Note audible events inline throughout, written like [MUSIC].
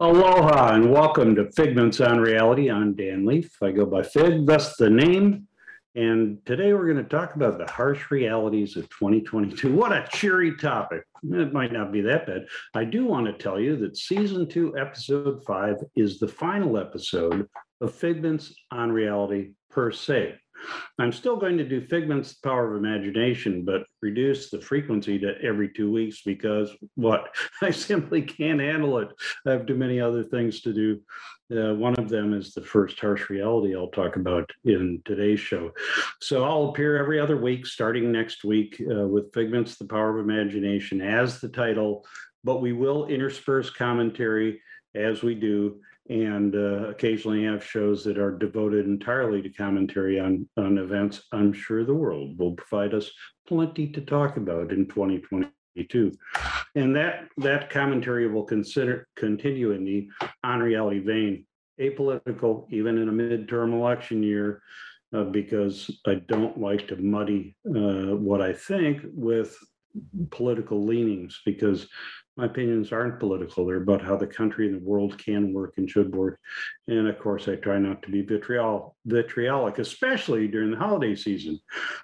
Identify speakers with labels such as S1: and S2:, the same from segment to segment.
S1: Aloha and welcome to Figments on Reality. I'm Dan Leaf. I go by Fig, thus the name. And today we're going to talk about the harsh realities of 2022. What a cheery topic. It might not be that bad. I do want to tell you that season two, episode five, is the final episode of Figments on Reality per se. I'm still going to do Figment's Power of Imagination, but reduce the frequency to every two weeks because what? [LAUGHS] I simply can't handle it. I have too many other things to do. Uh, one of them is the first harsh reality I'll talk about in today's show. So I'll appear every other week, starting next week, uh, with Figments, The Power of Imagination as the title, but we will intersperse commentary as we do and uh, occasionally have shows that are devoted entirely to commentary on, on events I'm sure the world will provide us plenty to talk about in 2022. And that, that commentary will consider continue in the on reality vein, apolitical, even in a midterm election year, uh, because I don't like to muddy uh, what I think with political leanings because my opinions aren't political. They're about how the country and the world can work and should work. And of course, I try not to be vitriol, vitriolic, especially during the holiday season.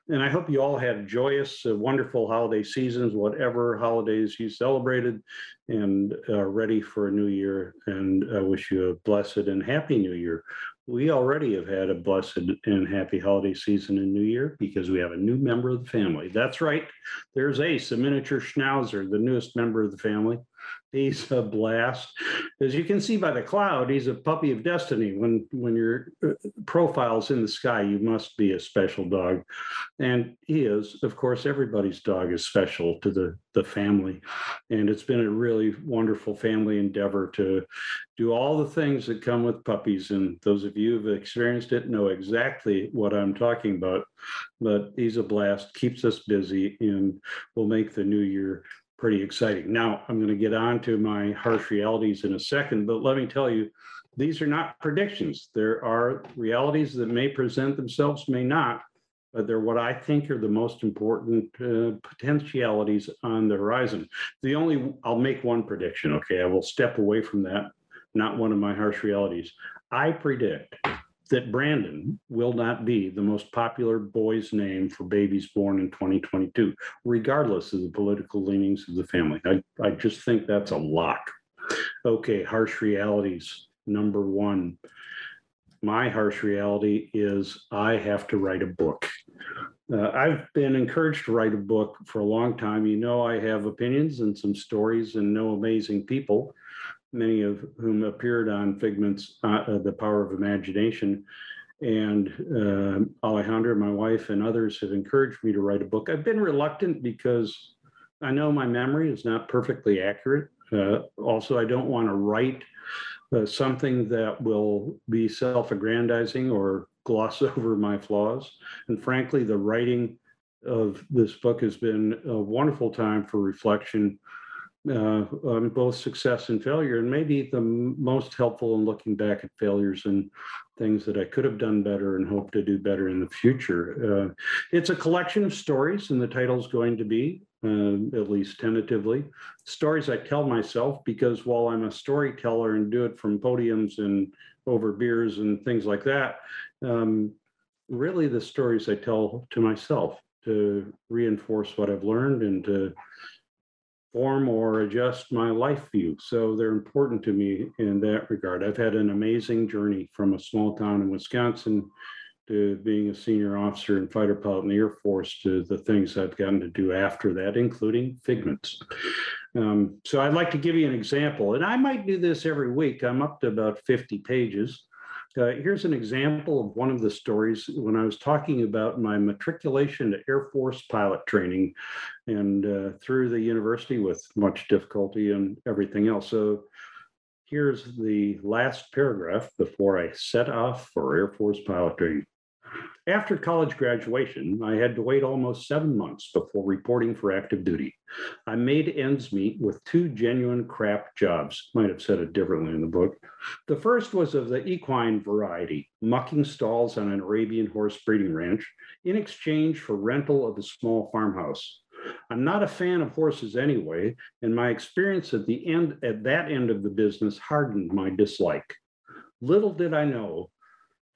S1: And I hope you all had joyous, uh, wonderful holiday seasons, whatever holidays you celebrated, and are ready for a new year. And I wish you a blessed and happy new year we already have had a blessed and happy holiday season and new year because we have a new member of the family. That's right. There's Ace, a miniature schnauzer, the newest member of the family. He's a blast. As you can see by the cloud, he's a puppy of destiny. When when your uh, profile's in the sky, you must be a special dog. And he is, of course, everybody's dog is special to the, the family. And it's been a really wonderful family endeavor to do all the things that come with puppies. And those of you who've experienced it know exactly what I'm talking about. But he's a blast, keeps us busy, and will make the new year pretty exciting. Now, I'm going to get on to my harsh realities in a second, but let me tell you, these are not predictions. There are realities that may present themselves, may not, but they're what I think are the most important uh, potentialities on the horizon. The only, I'll make one prediction, okay? I will step away from that, not one of my harsh realities. I predict that Brandon will not be the most popular boy's name for babies born in 2022, regardless of the political leanings of the family. I, I just think that's a lock. Okay, harsh realities. Number one, my harsh reality is I have to write a book. Uh, I've been encouraged to write a book for a long time. You know, I have opinions and some stories and know amazing people many of whom appeared on Figment's uh, The Power of Imagination. And uh, Alejandra, my wife, and others have encouraged me to write a book. I've been reluctant because I know my memory is not perfectly accurate. Uh, also, I don't want to write uh, something that will be self aggrandizing or gloss [LAUGHS] over my flaws. And frankly, the writing of this book has been a wonderful time for reflection uh, on both success and failure, and maybe the most helpful in looking back at failures and things that I could have done better and hope to do better in the future. Uh, it's a collection of stories, and the title is going to be, uh, at least tentatively, stories I tell myself because while I'm a storyteller and do it from podiums and over beers and things like that, um, really the stories I tell to myself to reinforce what I've learned and to form or adjust my life view. So they're important to me in that regard. I've had an amazing journey from a small town in Wisconsin to being a senior officer and fighter pilot in the Air Force to the things I've gotten to do after that, including figments. Um, so I'd like to give you an example, and I might do this every week. I'm up to about 50 pages. Uh, here's an example of one of the stories when I was talking about my matriculation to Air Force pilot training and uh, through the university with much difficulty and everything else. So here's the last paragraph before I set off for Air Force pilot training. After college graduation, I had to wait almost seven months before reporting for active duty. I made ends meet with two genuine crap jobs, might have said it differently in the book. The first was of the equine variety, mucking stalls on an Arabian horse breeding ranch in exchange for rental of a small farmhouse. I'm not a fan of horses anyway, and my experience at the end, at that end of the business hardened my dislike. Little did I know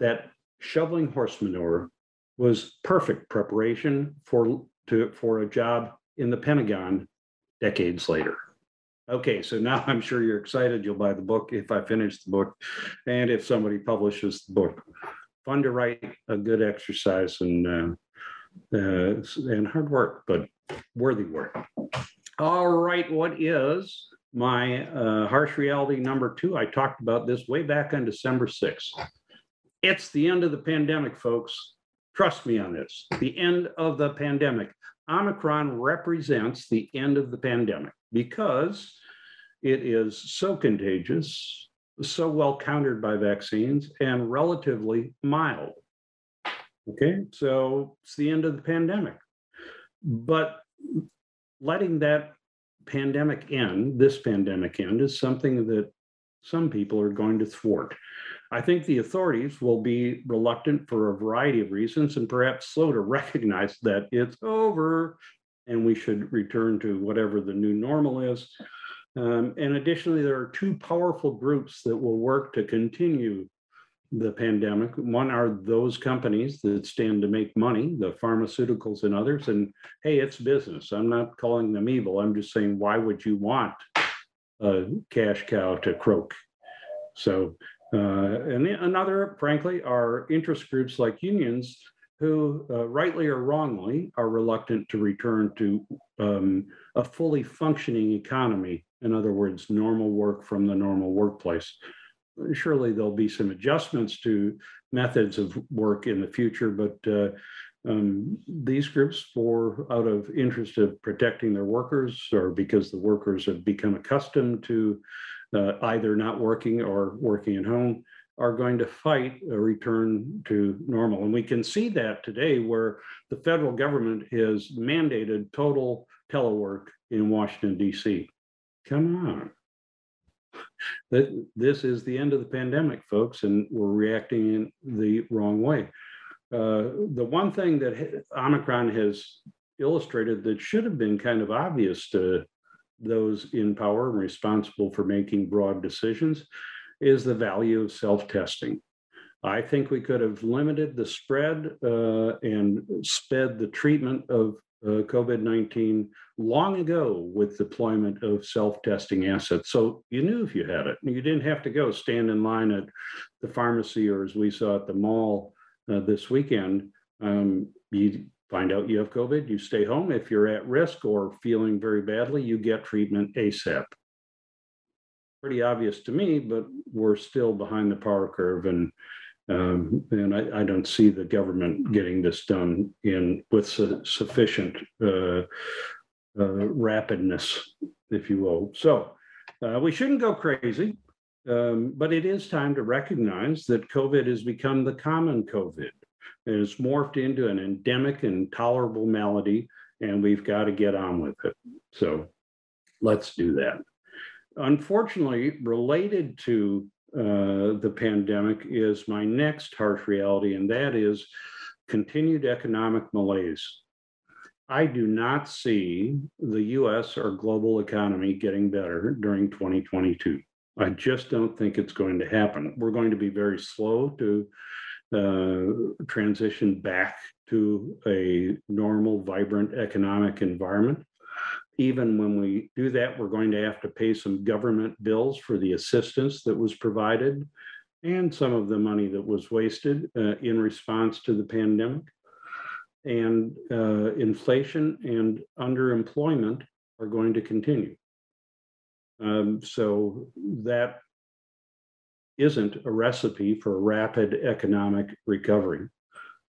S1: that shoveling horse manure was perfect preparation for, to, for a job in the Pentagon decades later. Okay, so now I'm sure you're excited. You'll buy the book if I finish the book and if somebody publishes the book. Fun to write, a good exercise and uh, uh, and hard work, but worthy work. All right, what is my uh, harsh reality number two? I talked about this way back on December 6th. It's the end of the pandemic, folks. Trust me on this. The end of the pandemic. Omicron represents the end of the pandemic because it is so contagious, so well countered by vaccines, and relatively mild. Okay, so it's the end of the pandemic. But letting that pandemic end, this pandemic end, is something that some people are going to thwart. I think the authorities will be reluctant for a variety of reasons and perhaps slow to recognize that it's over and we should return to whatever the new normal is. Um, and additionally, there are two powerful groups that will work to continue the pandemic. One are those companies that stand to make money, the pharmaceuticals and others. And hey, it's business. I'm not calling them evil. I'm just saying, why would you want a cash cow to croak? So, uh, and another, frankly, are interest groups like unions who, uh, rightly or wrongly, are reluctant to return to um, a fully functioning economy. In other words, normal work from the normal workplace surely there'll be some adjustments to methods of work in the future, but uh, um, these groups, for out of interest of protecting their workers or because the workers have become accustomed to uh, either not working or working at home, are going to fight a return to normal. And we can see that today where the federal government has mandated total telework in Washington, D.C. Come on this is the end of the pandemic, folks, and we're reacting in the wrong way. Uh, the one thing that Omicron has illustrated that should have been kind of obvious to those in power and responsible for making broad decisions is the value of self-testing. I think we could have limited the spread uh, and sped the treatment of uh, COVID 19 long ago with deployment of self testing assets. So you knew if you had it, you didn't have to go stand in line at the pharmacy or as we saw at the mall uh, this weekend. Um, you find out you have COVID, you stay home. If you're at risk or feeling very badly, you get treatment ASAP. Pretty obvious to me, but we're still behind the power curve and um, and I, I, don't see the government getting this done in with su- sufficient uh, uh, rapidness, if you will. So uh, we shouldn't go crazy, um, but it is time to recognize that COVID has become the common COVID. It has morphed into an endemic and tolerable malady, and we've got to get on with it. So let's do that. Unfortunately, related to uh, the pandemic is my next harsh reality, and that is continued economic malaise. I do not see the US or global economy getting better during 2022. I just don't think it's going to happen. We're going to be very slow to transition back to a normal, vibrant economic environment even when we do that, we're going to have to pay some government bills for the assistance that was provided and some of the money that was wasted uh, in response to the pandemic. And uh, inflation and underemployment are going to continue. Um, so that isn't a recipe for rapid economic recovery.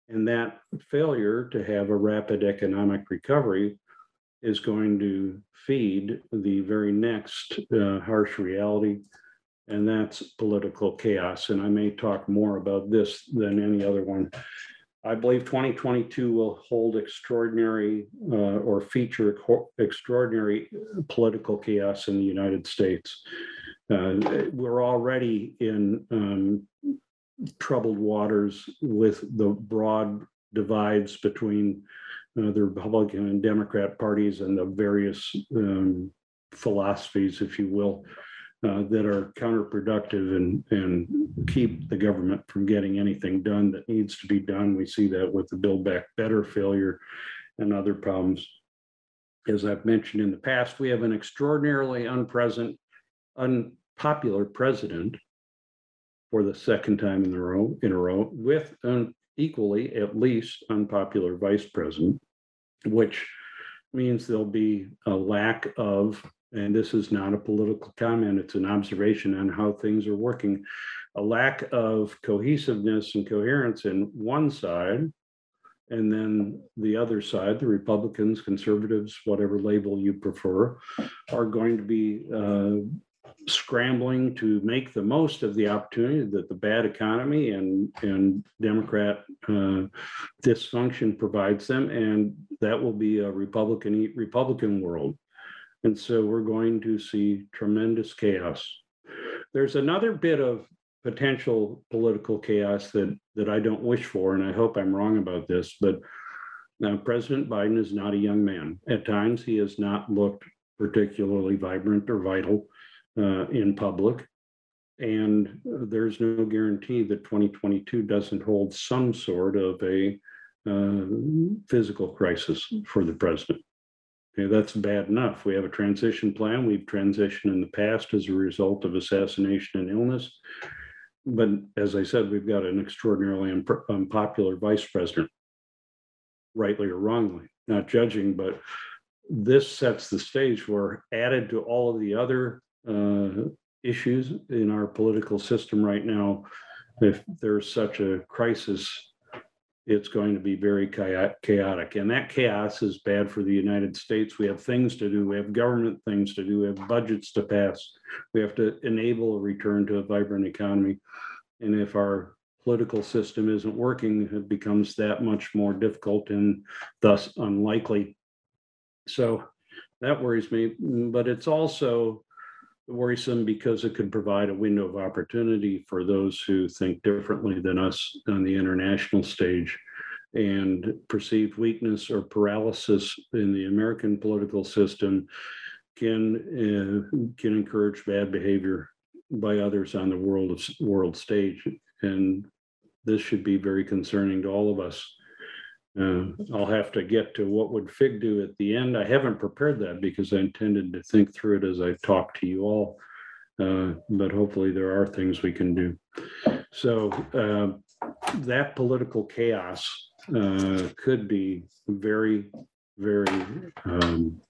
S1: And that failure to have a rapid economic recovery is going to feed the very next uh, harsh reality, and that's political chaos. And I may talk more about this than any other one. I believe 2022 will hold extraordinary uh, or feature extraordinary political chaos in the United States. Uh, we're already in um, troubled waters with the broad divides between uh, the Republican and Democrat parties and the various um, philosophies, if you will, uh, that are counterproductive and, and keep the government from getting anything done that needs to be done. We see that with the Build Back Better failure and other problems. As I've mentioned in the past, we have an extraordinarily unpresent, unpopular president for the second time in the row, in a row, with an equally, at least, unpopular vice president, which means there'll be a lack of, and this is not a political comment, it's an observation on how things are working, a lack of cohesiveness and coherence in one side. And then the other side, the Republicans, conservatives, whatever label you prefer, are going to be uh, scrambling to make the most of the opportunity that the bad economy and, and Democrat uh, dysfunction provides them. And that will be a Republican Republican world. And so we're going to see tremendous chaos. There's another bit of potential political chaos that, that I don't wish for, and I hope I'm wrong about this, but now President Biden is not a young man. At times, he has not looked particularly vibrant or vital uh, in public. And there's no guarantee that 2022 doesn't hold some sort of a uh, physical crisis for the president. Okay, that's bad enough. We have a transition plan. We've transitioned in the past as a result of assassination and illness. But as I said, we've got an extraordinarily unpopular vice president, rightly or wrongly, not judging, but this sets the stage where added to all of the other uh, issues in our political system right now. If there's such a crisis, it's going to be very chaotic. And that chaos is bad for the United States. We have things to do. We have government things to do. We have budgets to pass. We have to enable a return to a vibrant economy. And if our political system isn't working, it becomes that much more difficult and thus unlikely. So that worries me. But it's also worrisome because it could provide a window of opportunity for those who think differently than us on the international stage and perceived weakness or paralysis in the American political system can uh, can encourage bad behavior by others on the world world stage. And this should be very concerning to all of us uh, I'll have to get to what would FIG do at the end. I haven't prepared that because I intended to think through it as I talk to you all. Uh, but hopefully there are things we can do. So uh, that political chaos uh, could be very, very um,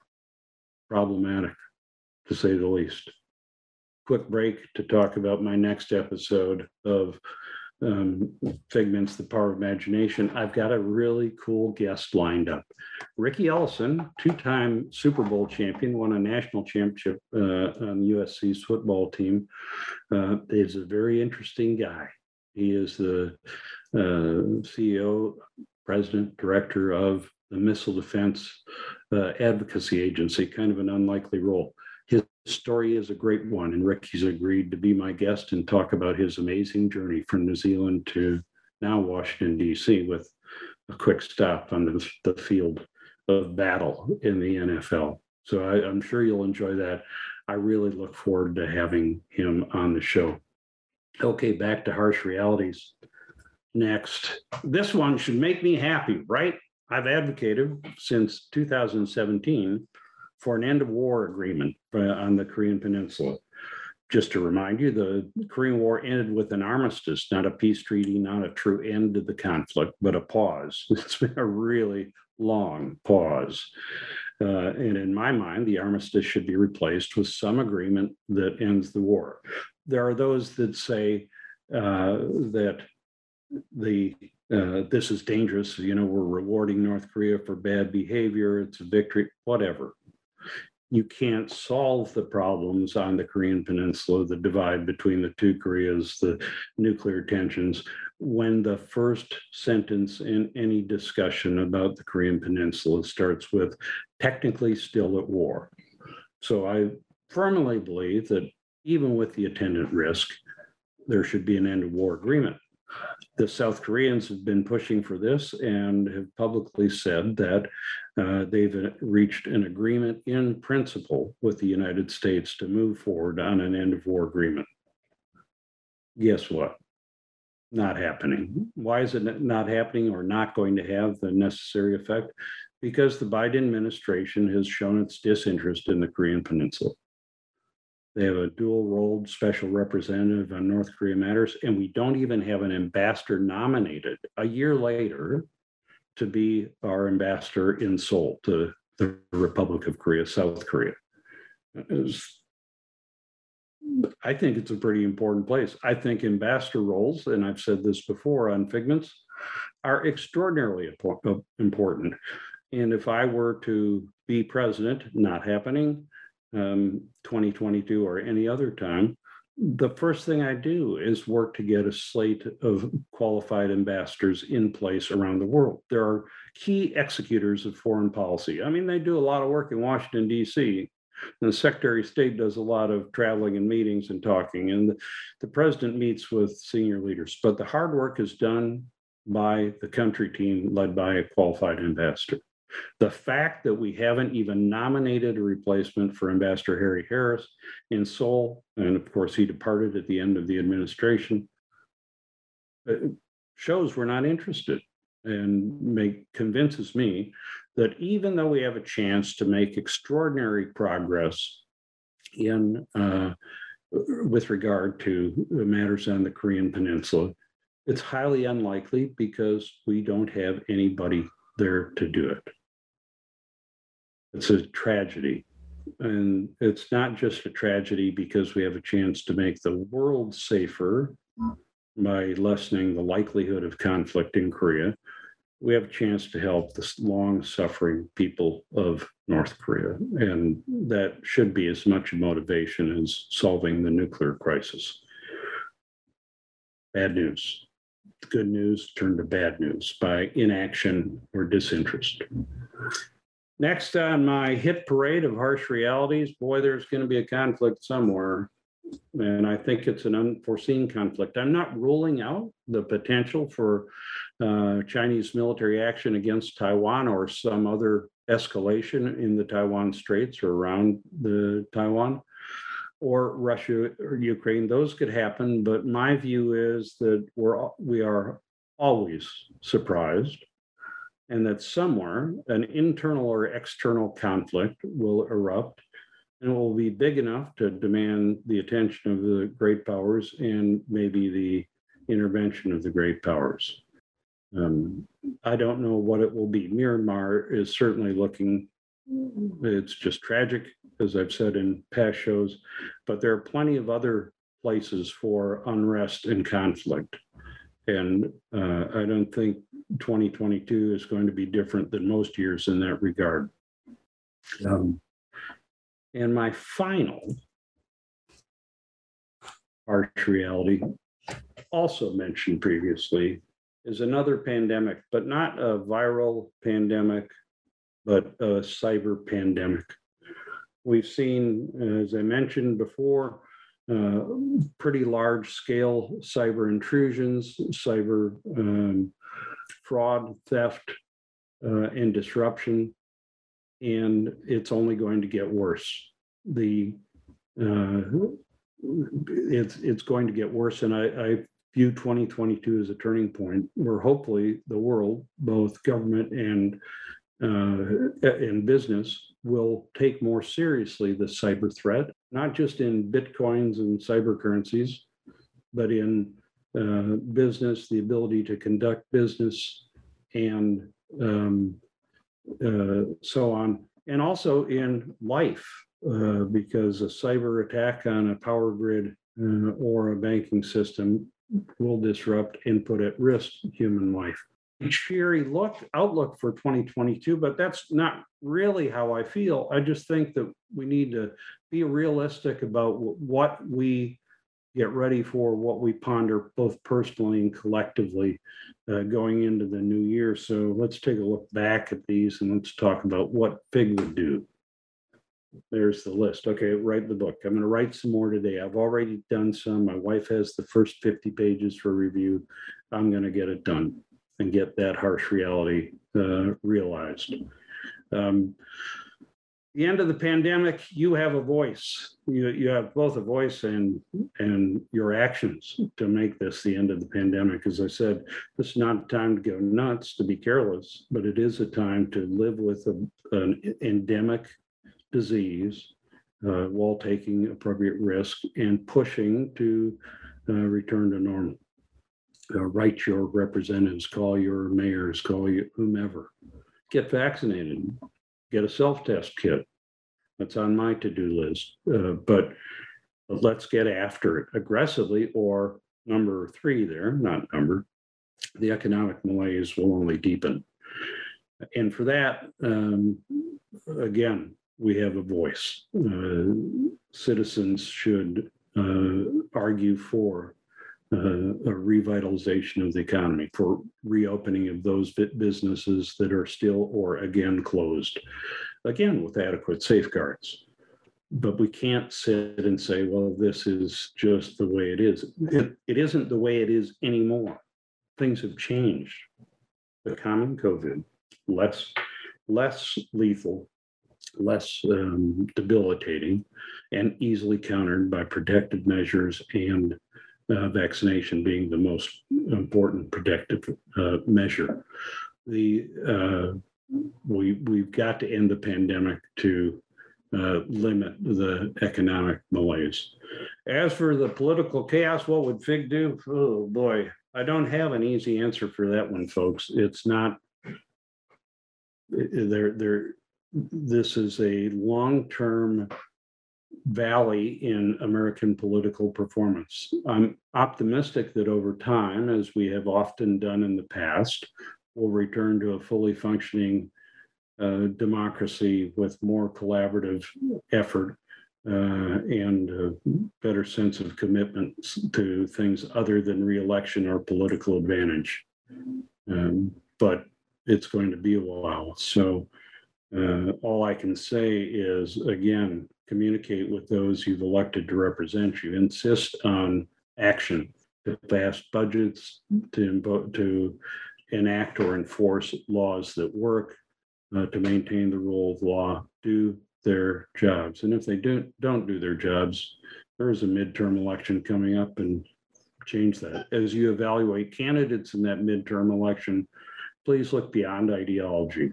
S1: problematic, to say the least. Quick break to talk about my next episode of um, Figments, The Power of Imagination, I've got a really cool guest lined up. Riki Ellison, two-time Super Bowl champion, won a national championship uh, on USC's football team, uh, is a very interesting guy. He is the uh, CEO, president, director of the Missile Defense uh, Advocacy Agency, kind of an unlikely role story is a great one, and Riki's agreed to be my guest and talk about his amazing journey from New Zealand to now Washington, D.C., with a quick stop on the, the field of battle in the NFL. So I, I'm sure you'll enjoy that. I really look forward to having him on the show. Okay, back to harsh realities. Next, this one should make me happy, right? I've advocated since 2017 for an end of war agreement on the Korean Peninsula. Just to remind you, the Korean War ended with an armistice, not a peace treaty, not a true end to the conflict, but a pause. [LAUGHS] It's been a really long pause. Uh, and in my mind, the armistice should be replaced with some agreement that ends the war. There are those that say uh, that the uh, this is dangerous. You know, we're rewarding North Korea for bad behavior. It's a victory, whatever you can't solve the problems on the Korean Peninsula, the divide between the two Koreas, the nuclear tensions, when the first sentence in any discussion about the Korean Peninsula starts with technically still at war. So I firmly believe that even with the attendant risk, there should be an end of war agreement. The South Koreans have been pushing for this and have publicly said that uh, they've reached an agreement in principle with the United States to move forward on an end of war agreement. Guess what? Not happening. Why is it not happening or not going to have the necessary effect? Because the Biden administration has shown its disinterest in the Korean Peninsula. They have a dual role special representative on North Korea matters, and we don't even have an ambassador nominated a year later to be our ambassador in Seoul to the Republic of Korea, South Korea. I think it's a pretty important place. I think ambassador roles, and I've said this before on Figments, are extraordinarily uh, important. And if I were to be president, not happening, um, 2022 or any other time, the first thing I do is work to get a slate of qualified ambassadors in place around the world. There are key executors of foreign policy. I mean, they do a lot of work in Washington, D.C. And the Secretary of State does a lot of traveling and meetings and talking, and the, the president meets with senior leaders. But the hard work is done by the country team led by a qualified ambassador. The fact that we haven't even nominated a replacement for Ambassador Harry Harris in Seoul, and of course he departed at the end of the administration, shows we're not interested and make convinces me that even though we have a chance to make extraordinary progress in uh, with regard to matters on the Korean Peninsula, it's highly unlikely because we don't have anybody there to do it. It's a tragedy. And it's not just a tragedy because we have a chance to make the world safer by lessening the likelihood of conflict in Korea. We have a chance to help the long suffering people of North Korea. And that should be as much a motivation as solving the nuclear crisis. Bad news. Good news turned to bad news by inaction or disinterest. Next on my hit parade of harsh realities, boy, there's going to be a conflict somewhere. And I think it's an unforeseen conflict. I'm not ruling out the potential for uh, Chinese military action against Taiwan or some other escalation in the Taiwan Straits or around the Taiwan or Russia or Ukraine. Those could happen, but my view is that we're we are always surprised and that somewhere an internal or external conflict will erupt and it will be big enough to demand the attention of the great powers and maybe the intervention of the great powers. Um, I don't know what it will be. Myanmar is certainly looking, it's just tragic, as I've said in past shows, but there are plenty of other places for unrest and conflict. And uh, I don't think 2022 is going to be different than most years in that regard. Um, and my final harsh reality, also mentioned previously, is another pandemic, but not a viral pandemic, but a cyber pandemic. We've seen, as I mentioned before, uh, pretty large scale cyber intrusions, cyber um, fraud, theft, uh, and disruption. And it's only going to get worse. The uh, it's it's going to get worse, and I, I view 2022 as a turning point where hopefully the world, both government and uh, and business, will take more seriously the cyber threat, not just in bitcoins and cyber currencies, but in uh, business, the ability to conduct business, and um, uh, so on, and also in life, uh, because a cyber attack on a power grid uh, or a banking system will disrupt and put at risk human life. Cheery look outlook for 2022, but that's not really how I feel. I just think that we need to be realistic about what we get ready for what we ponder both personally and collectively uh, going into the new year. So let's take a look back at these and let's talk about what FIG would do. there's the list. Okay, write the book. I'm gonna write some more today. I've already done some. My wife has the first fifty pages for review. I'm gonna get it done and get that harsh reality uh, realized. Um, the end of the pandemic, you have a voice. You, you have both a voice and, and your actions to make this the end of the pandemic. As I said, this is not a time to go nuts, to be careless, but it is a time to live with a- an endemic disease uh, while taking appropriate risk and pushing to uh, return to normal. Uh, Write your representatives, call your mayors, call whomever. Get vaccinated, get a self-test kit. That's on my to-do list. Uh, But let's get after it aggressively, or number three there, not number, the economic malaise will only deepen. And for that, um, again, we have a voice. Uh, Citizens should uh, argue for a revitalization of the economy, for reopening of those businesses that are still or again closed, again with adequate safeguards. But we can't sit and say, well, this is just the way it is. It, it isn't the way it is anymore. Things have changed. The common COVID, less, less lethal, less um, debilitating, and easily countered by protective measures and uh, vaccination being the most important protective uh, measure. The uh, we we've got to end the pandemic to uh, limit the economic malaise. As for the political chaos, what would FIG do? Oh boy, I don't have an easy answer for that one, folks. It's not. There, there. This is a long-term valley in American political performance. I'm optimistic that over time, as we have often done in the past, we'll return to a fully functioning uh, democracy with more collaborative effort uh, and a better sense of commitment to things other than reelection or political advantage. Um, but it's going to be a while. So uh, all I can say is, again, communicate with those you've elected to represent you. Insist on action to pass budgets, to, to enact or enforce laws that work, uh, to maintain the rule of law, do their jobs. And if they do, don't do their jobs, there is a midterm election coming up and change that. As you evaluate candidates in that midterm election, please look beyond ideology.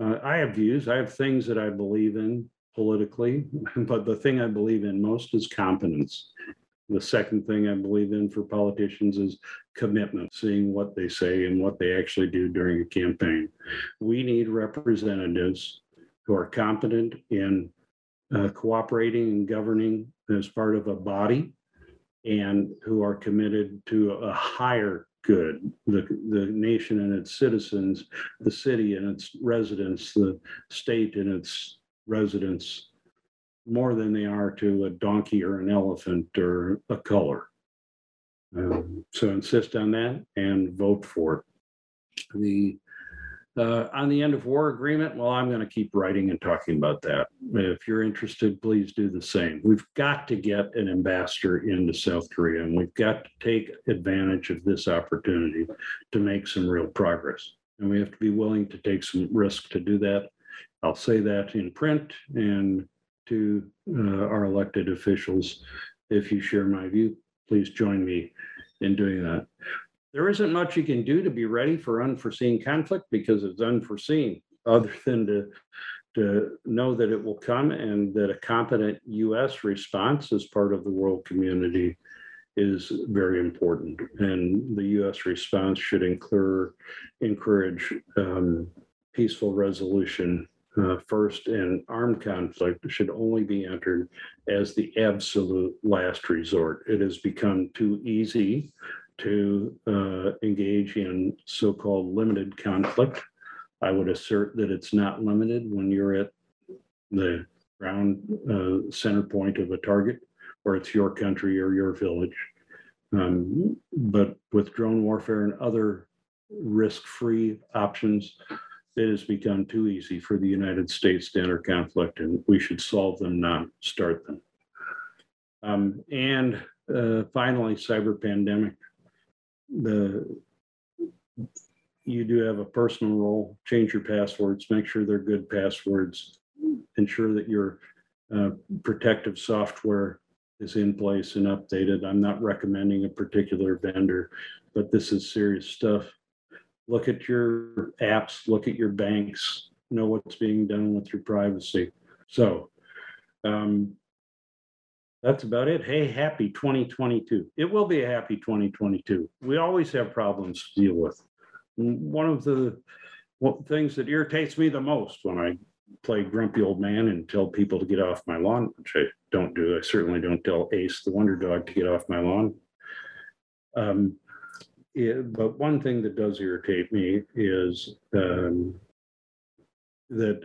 S1: Uh, I have views, I have things that I believe in politically, [LAUGHS] but the thing I believe in most is competence. The second thing I believe in for politicians is commitment, seeing what they say and what they actually do during a campaign. We need representatives who are competent in uh, cooperating and governing as part of a body and who are committed to a higher good, the, the nation and its citizens, the city and its residents, the state and its residents, more than they are to a donkey or an elephant or a color. Um, So insist on that and vote for it. The, uh, on the end of war agreement, well, I'm going to keep writing and talking about that. If you're interested, please do the same. We've got to get an ambassador into South Korea and we've got to take advantage of this opportunity to make some real progress. And we have to be willing to take some risk to do that. I'll say that in print and to uh, our elected officials. If you share my view, please join me in doing that. There isn't much you can do to be ready for unforeseen conflict because it's unforeseen, other than to, to know that it will come and that a competent US response as part of the world community is very important. And the US response should incur, encourage um, peaceful resolution uh, first and armed conflict should only be entered as the absolute last resort. It has become too easy to uh, engage in so-called limited conflict. I would assert that it's not limited when you're at the ground uh, center point of a target, or it's your country or your village. Um, But with drone warfare and other risk-free options, it has become too easy for the United States to enter conflict, and we should solve them, not start them. Um, and uh, finally, cyber pandemic. The you do have a personal role. Change your passwords. Make sure they're good passwords. Ensure that your uh, protective software is in place and updated. I'm not recommending a particular vendor, but this is serious stuff. Look at your apps, look at your banks, know what's being done with your privacy. So um, that's about it. Hey, happy 2022. It will be a happy 2022. We always have problems to deal with. One of the things that irritates me the most when I play grumpy old man and tell people to get off my lawn, which I don't do. I certainly don't tell Ace, the wonder dog, to get off my lawn. Um, it, but one thing that does irritate me is um, that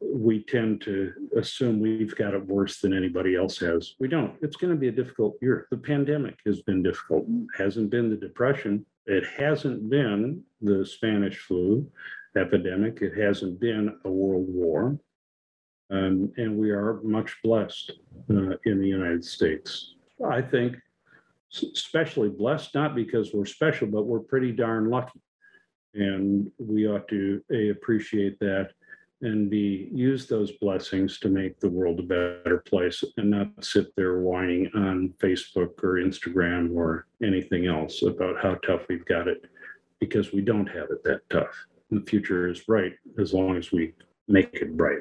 S1: we tend to assume we've got it worse than anybody else has. We don't. It's going to be a difficult year. The pandemic has been difficult. It hasn't been the depression. It hasn't been the Spanish flu epidemic. It hasn't been a world war. Um, and we are much blessed uh, in the United States. I think especially blessed, not because we're special, but we're pretty darn lucky. And we ought to A, appreciate that and B, use those blessings to make the world a better place and not sit there whining on Facebook or Instagram or anything else about how tough we've got it because we don't have it that tough the future is bright as long as we make it bright.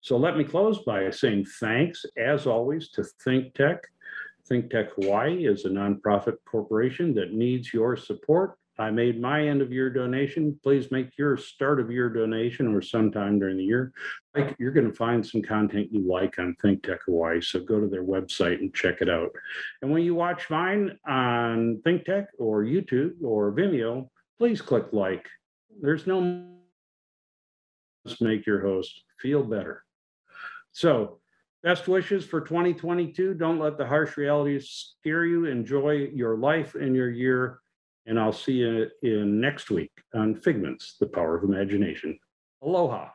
S1: So let me close by saying thanks, as always, to Think Tech. Think Tech Hawaii is a nonprofit corporation that needs your support. I made my end of year donation. Please make your start of year donation or sometime during the year. Like you're going to find some content you like on Think Tech Hawaii. So go to their website and check it out. And when you watch mine on Think Tech or YouTube or Vimeo, please click like there's no make your host feel better. So, best wishes for 2022. Don't let the harsh realities scare you. Enjoy your life and your year. And I'll see you in next week on Figments, the Power of Imagination. Aloha.